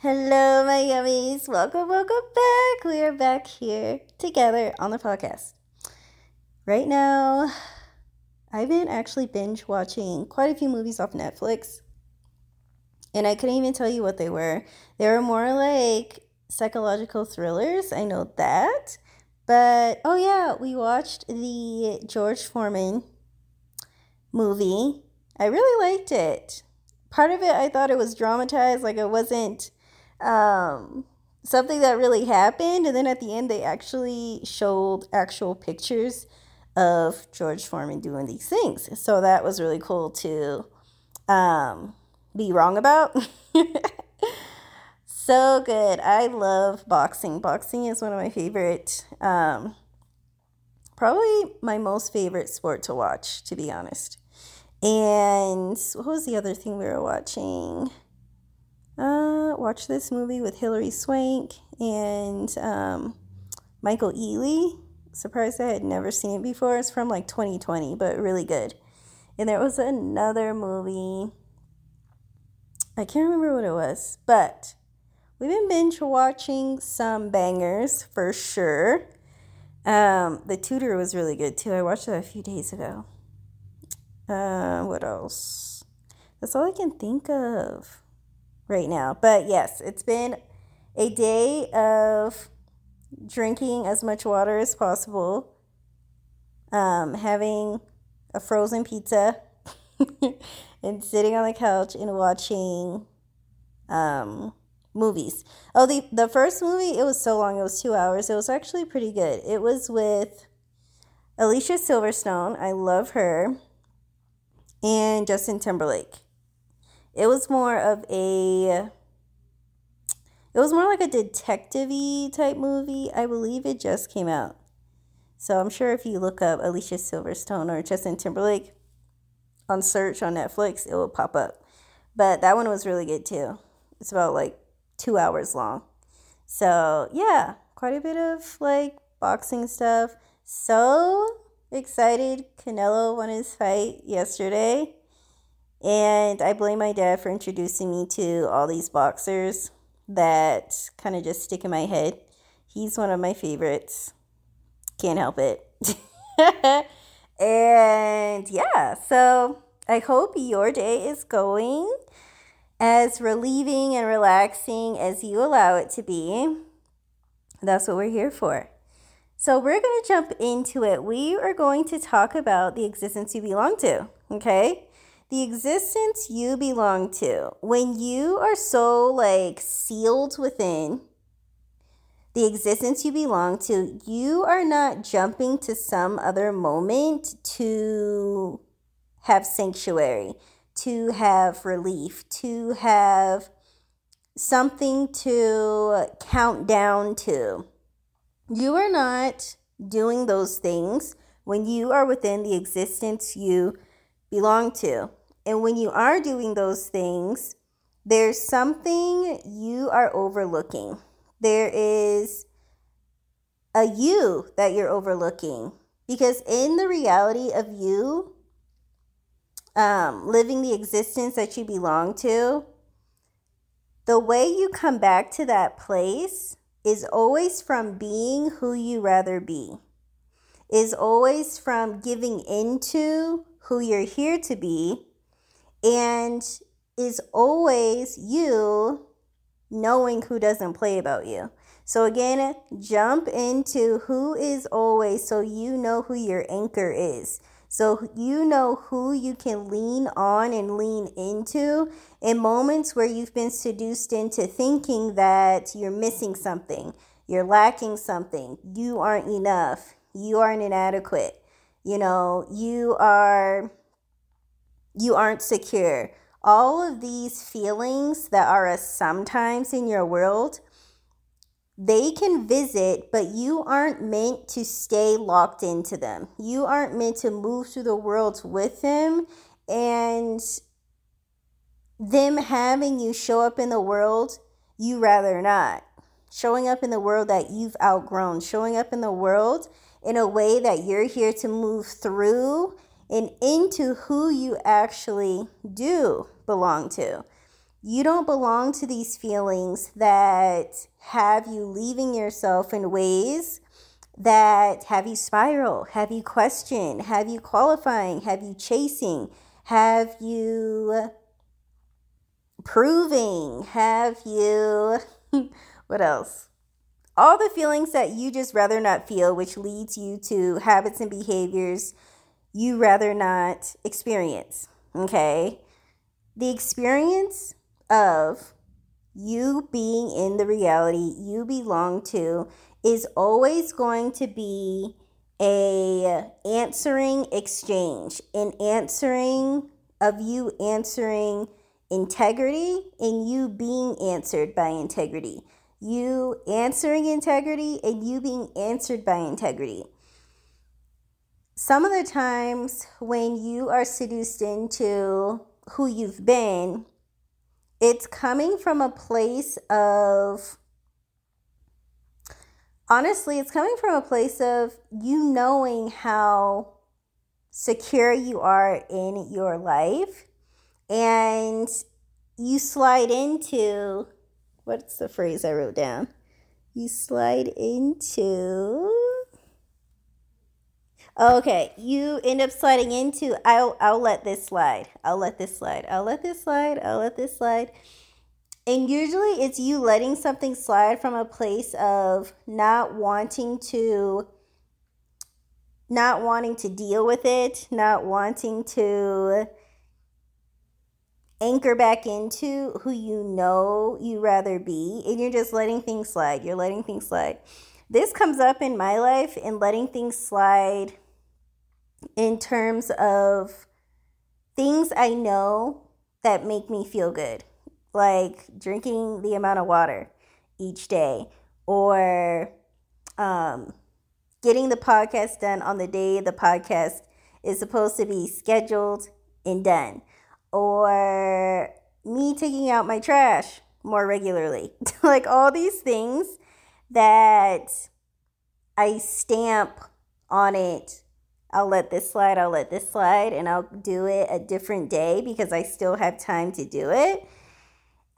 Hello, my yummies. Welcome, welcome back. We are back here together on the podcast. Right now, I've been actually binge watching quite a few movies off Netflix, and I couldn't even tell you what they were. They were more like psychological thrillers. I know that. But oh, yeah, we watched the George Foreman movie. I really liked it. Part of it, I thought it was dramatized, like it wasn't um, something that really happened. And then at the end, they actually showed actual pictures of George Foreman doing these things. So that was really cool to um, be wrong about. so good. I love boxing. Boxing is one of my favorite, um, probably my most favorite sport to watch, to be honest. And what was the other thing we were watching? Uh, watch this movie with Hilary Swank and um, Michael Ealy. Surprised I had never seen it before. It's from like 2020, but really good. And there was another movie. I can't remember what it was, but we've been binge watching some bangers for sure. Um, the Tutor was really good too. I watched it a few days ago. Uh, what else? That's all I can think of right now. But yes, it's been a day of drinking as much water as possible, um, having a frozen pizza, and sitting on the couch and watching um, movies. Oh, the the first movie it was so long; it was two hours. It was actually pretty good. It was with Alicia Silverstone. I love her, and Justin Timberlake. It was more of a it was more like a detective type movie. I believe it just came out. So I'm sure if you look up Alicia Silverstone or Justin Timberlake on search on Netflix, it will pop up. But that one was really good too. It's about like two hours long. So yeah, quite a bit of like boxing stuff. So excited. Canelo won his fight yesterday. And I blame my dad for introducing me to all these boxers that kind of just stick in my head. He's one of my favorites. Can't help it. and yeah, so I hope your day is going as relieving and relaxing as you allow it to be. That's what we're here for. So, we're going to jump into it. We are going to talk about the existence you belong to, okay? The existence you belong to, when you are so like sealed within the existence you belong to, you are not jumping to some other moment to have sanctuary, to have relief, to have something to count down to. You are not doing those things when you are within the existence you belong to. And when you are doing those things, there's something you are overlooking. There is a you that you're overlooking. Because in the reality of you, um, living the existence that you belong to, the way you come back to that place is always from being who you rather be, is always from giving into who you're here to be and is always you knowing who doesn't play about you. So again, jump into who is always so you know who your anchor is. So you know who you can lean on and lean into in moments where you've been seduced into thinking that you're missing something, you're lacking something, you aren't enough, you aren't inadequate. You know, you are you aren't secure. All of these feelings that are a sometimes in your world, they can visit, but you aren't meant to stay locked into them. You aren't meant to move through the world with them and them having you show up in the world you rather not. Showing up in the world that you've outgrown, showing up in the world in a way that you're here to move through and into who you actually do belong to. You don't belong to these feelings that have you leaving yourself in ways that have you spiral, have you question, have you qualifying, have you chasing, have you proving, have you, what else? All the feelings that you just rather not feel, which leads you to habits and behaviors you rather not experience. Okay. The experience of you being in the reality you belong to is always going to be a answering exchange an answering of you answering integrity and you being answered by integrity you answering integrity and you being answered by integrity some of the times when you are seduced into who you've been it's coming from a place of honestly, it's coming from a place of you knowing how secure you are in your life and you slide into what's the phrase I wrote down? You slide into Okay, you end up sliding into I'll I'll let this slide. I'll let this slide. I'll let this slide. I'll let this slide. And usually it's you letting something slide from a place of not wanting to not wanting to deal with it, not wanting to anchor back into who you know you rather be, and you're just letting things slide. You're letting things slide. This comes up in my life in letting things slide in terms of things I know that make me feel good like drinking the amount of water each day or um, getting the podcast done on the day the podcast is supposed to be scheduled and done or me taking out my trash more regularly. Like all these things that i stamp on it I'll let this slide, I'll let this slide, and I'll do it a different day because I still have time to do it.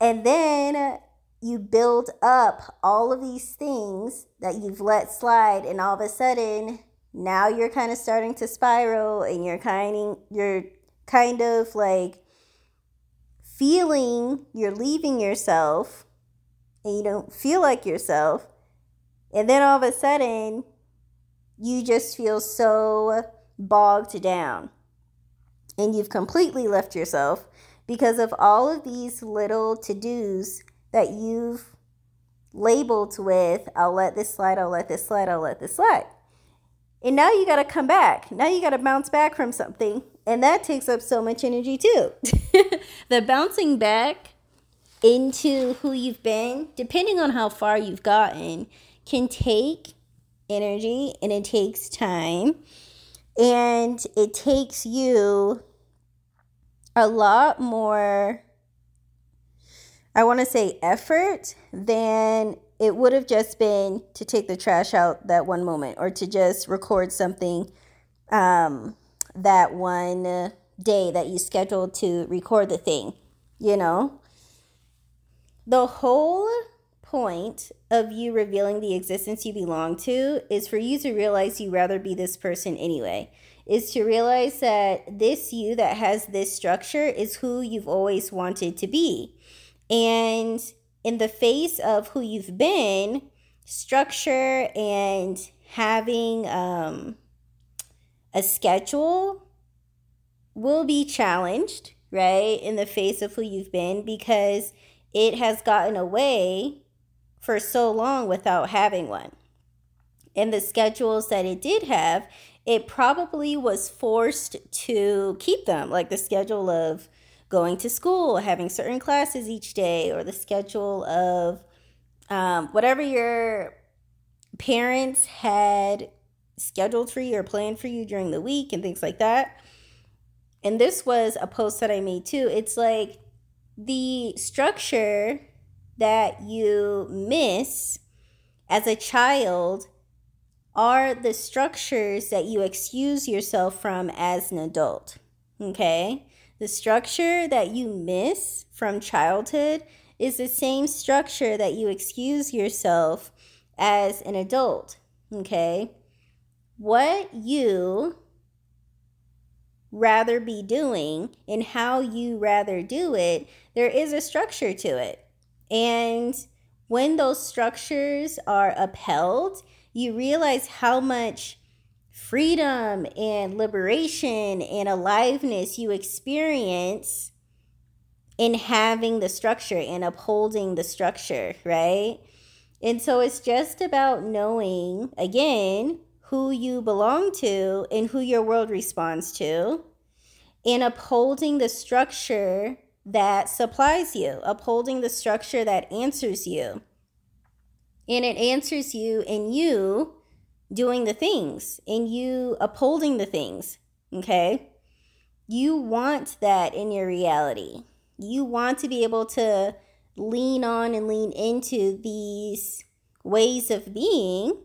And then you build up all of these things that you've let slide, and all of a sudden, now you're kind of starting to spiral, and you're kind of, you're kind of like feeling you're leaving yourself, and you don't feel like yourself. And then all of a sudden, you just feel so bogged down, and you've completely left yourself because of all of these little to dos that you've labeled with, I'll let this slide, I'll let this slide, I'll let this slide. And now you got to come back. Now you got to bounce back from something. And that takes up so much energy too. the bouncing back into who you've been, depending on how far you've gotten, can take energy and it takes time. And it takes you a lot more, I want to say, effort than it would have just been to take the trash out that one moment or to just record something um, that one day that you scheduled to record the thing, you know? The whole point of you revealing the existence you belong to is for you to realize you rather be this person anyway is to realize that this you that has this structure is who you've always wanted to be. And in the face of who you've been, structure and having um, a schedule will be challenged, right? In the face of who you've been because it has gotten away for so long without having one. And the schedules that it did have, it probably was forced to keep them, like the schedule of going to school, having certain classes each day, or the schedule of um, whatever your parents had scheduled for you or planned for you during the week and things like that. And this was a post that I made too. It's like the structure that you miss as a child are the structures that you excuse yourself from as an adult. Okay? The structure that you miss from childhood is the same structure that you excuse yourself as an adult. Okay? What you rather be doing and how you rather do it, there is a structure to it. And when those structures are upheld, you realize how much freedom and liberation and aliveness you experience in having the structure and upholding the structure, right? And so it's just about knowing, again, who you belong to and who your world responds to, and upholding the structure that supplies you, upholding the structure that answers you. And it answers you in you doing the things, in you upholding the things, okay? You want that in your reality. You want to be able to lean on and lean into these ways of being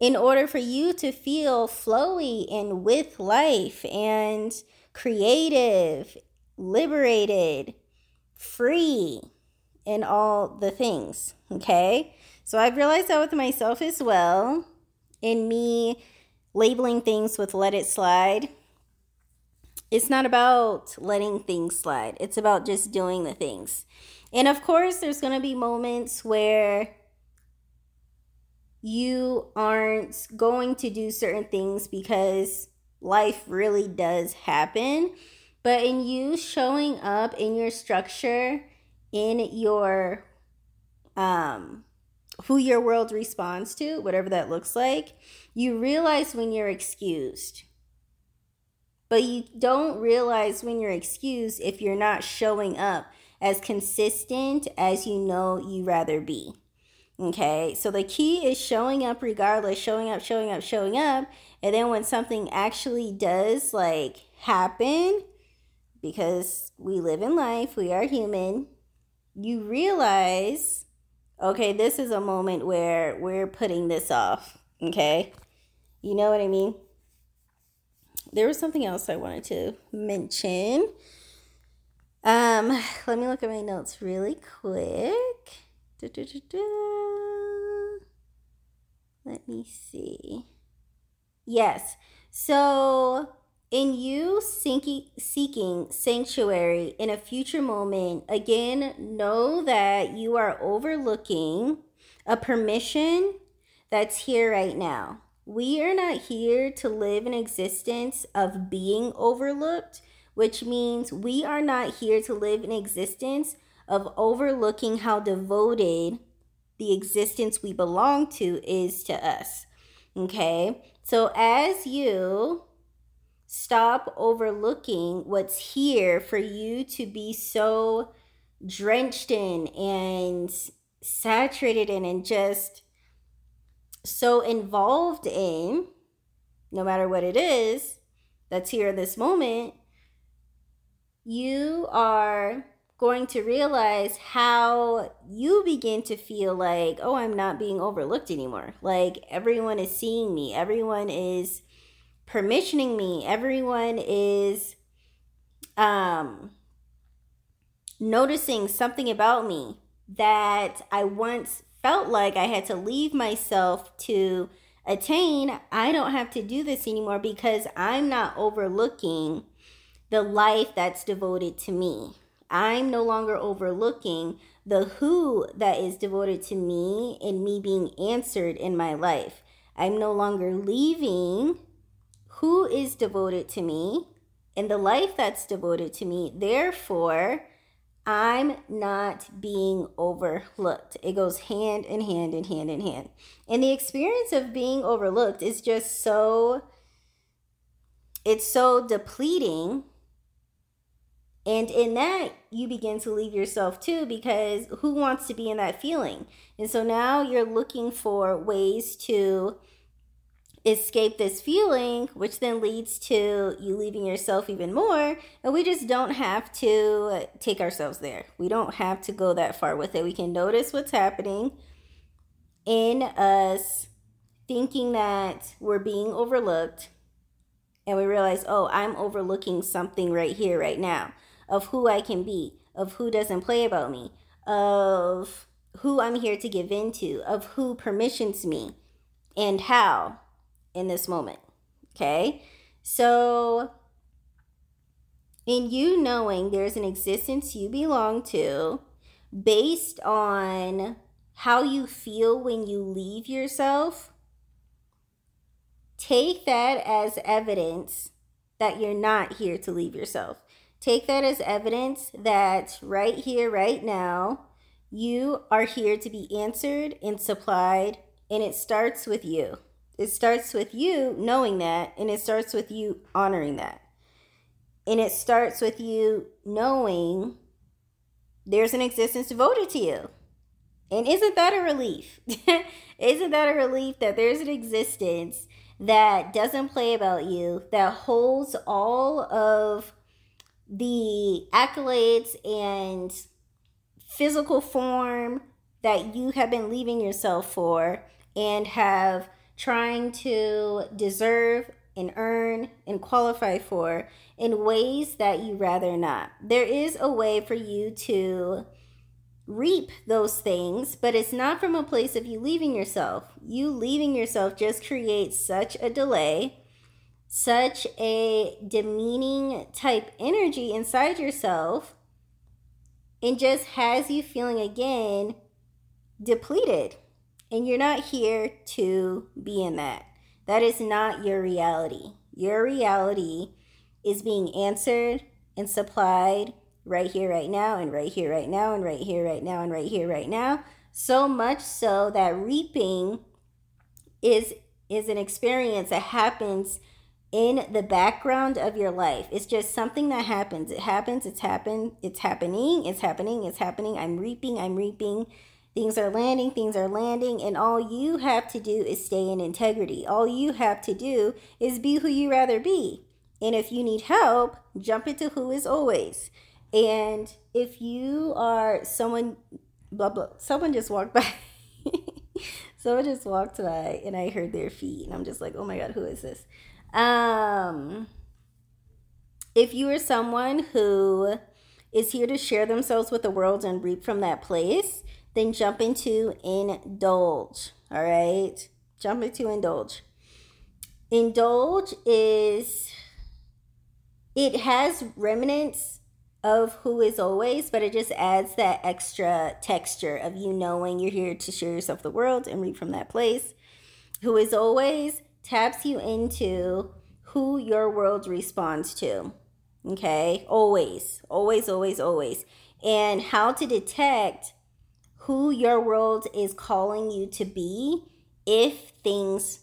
in order for you to feel flowy and with life and creative, liberated, free, and all the things. Okay. So I've realized that with myself as well, in me labeling things with let it slide. It's not about letting things slide, it's about just doing the things. And of course, there's going to be moments where you aren't going to do certain things because life really does happen. But in you showing up in your structure, in your um who your world responds to, whatever that looks like, you realize when you're excused. But you don't realize when you're excused if you're not showing up as consistent as you know you rather be. Okay, so the key is showing up regardless, showing up, showing up, showing up. And then when something actually does like happen, because we live in life, we are human, you realize, okay, this is a moment where we're putting this off. Okay, you know what I mean? There was something else I wanted to mention. Um, let me look at my notes really quick. Let me see. Yes. So, in you seeking, sanctuary in a future moment, again, know that you are overlooking a permission that's here right now. We are not here to live an existence of being overlooked, which means we are not here to live an existence of overlooking how devoted the existence we belong to is to us. Okay? So as you stop overlooking what's here for you to be so drenched in and saturated in and just so involved in, no matter what it is that's here in this moment, you are going to realize how you begin to feel like, oh, I'm not being overlooked anymore. Like everyone is seeing me, everyone is permissioning me, everyone is um noticing something about me that I once felt like I had to leave myself to attain. I don't have to do this anymore because I'm not overlooking the life that's devoted to me. I'm no longer overlooking the who that is devoted to me and me being answered in my life. I'm no longer leaving who is devoted to me and the life that's devoted to me. Therefore, I'm not being overlooked. It goes hand in hand and hand in hand. And the experience of being overlooked is just so it's so depleting and in that, you begin to leave yourself too, because who wants to be in that feeling? And so now you're looking for ways to escape this feeling, which then leads to you leaving yourself even more. And we just don't have to take ourselves there. We don't have to go that far with it. We can notice what's happening in us thinking that we're being overlooked and we realize, oh, I'm overlooking something right here, right now, of who I can be, of who doesn't play about me, of who I'm here to give into, of who permissions me, and how in this moment. Okay? So, in you knowing there's an existence you belong to based on how you feel when you leave yourself, take that as evidence that you're not here to leave yourself. Take that as evidence that right here, right now, you are here to be answered and supplied, and it starts with you. It starts with you knowing that, and it starts with you honoring that. And it starts with you knowing there's an existence devoted to you. And isn't that a relief? isn't that a relief that there's an existence that doesn't play about you, that holds all of the accolades and physical form that you have been leaving yourself for and have trying to deserve and earn and qualify for in ways that you rather not. There is a way for you to reap those things, but it's not from a place of you leaving yourself. You leaving yourself just creates such a delay, such a demeaning type energy inside yourself, and just has you feeling again depleted. And you're not here to be in that. That is not your reality. Your reality is being answered and supplied right here, right now, and right here, right now, and right here, right now, and right here, right now. So much so that reaping is is an experience that happens in the background of your life. It's just something that happens. It happens, it's happened, it's happening, it's happening, it's happening. I'm reaping, I'm reaping. Things are landing, things are landing, and all you have to do is stay in integrity. All you have to do is be who you rather be. And if you need help, jump into who is always. And if you are someone, blah, blah, someone just walked by. someone just walked by and I heard their feet. And I'm just like, oh my God, who is this? Um, if you are someone who is here to share themselves with the world and reap from that place, then jump into indulge. All right. Jump into indulge. Indulge is, it has remnants of who is always, but it just adds that extra texture of you knowing you're here to share yourself the world and read from that place. Who is always taps you into who your world responds to. Okay? Always, always, always, always. And how to detect who your world is calling you to be if things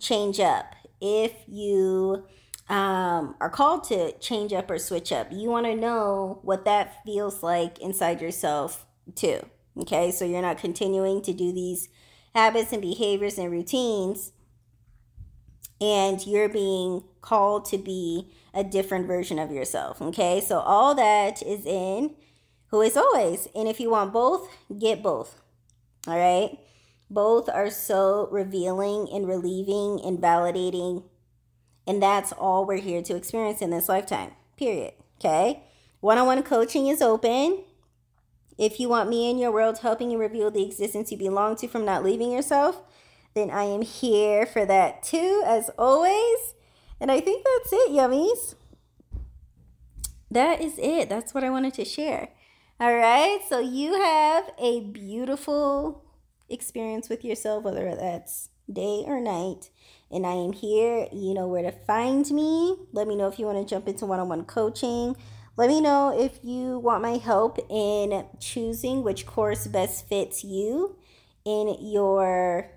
change up. If you um, are called to change up or switch up. You want to know what that feels like inside yourself, too. Okay, so you're not continuing to do these habits and behaviors and routines, and you're being called to be a different version of yourself. Okay, so all that is in who is always. And if you want both, get both. All right, both are so revealing and relieving and validating and that's all we're here to experience in this lifetime, period. Okay? One on one coaching is open. If you want me in your world helping you reveal the existence you belong to from not leaving yourself, then I am here for that too, as always. And I think that's it, yummies. That is it. That's what I wanted to share. All right. So you have a beautiful experience with yourself, whether that's day or night and I am here. You know where to find me. Let me know if you want to jump into one on one coaching. Let me know if you want my help in choosing which course best fits you in your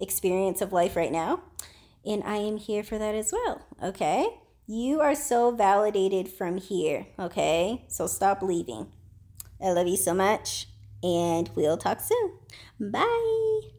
experience of life right now. And I am here for that as well. Okay. You are so validated from here. Okay. So stop leaving. I love you so much. And we'll talk soon. Bye.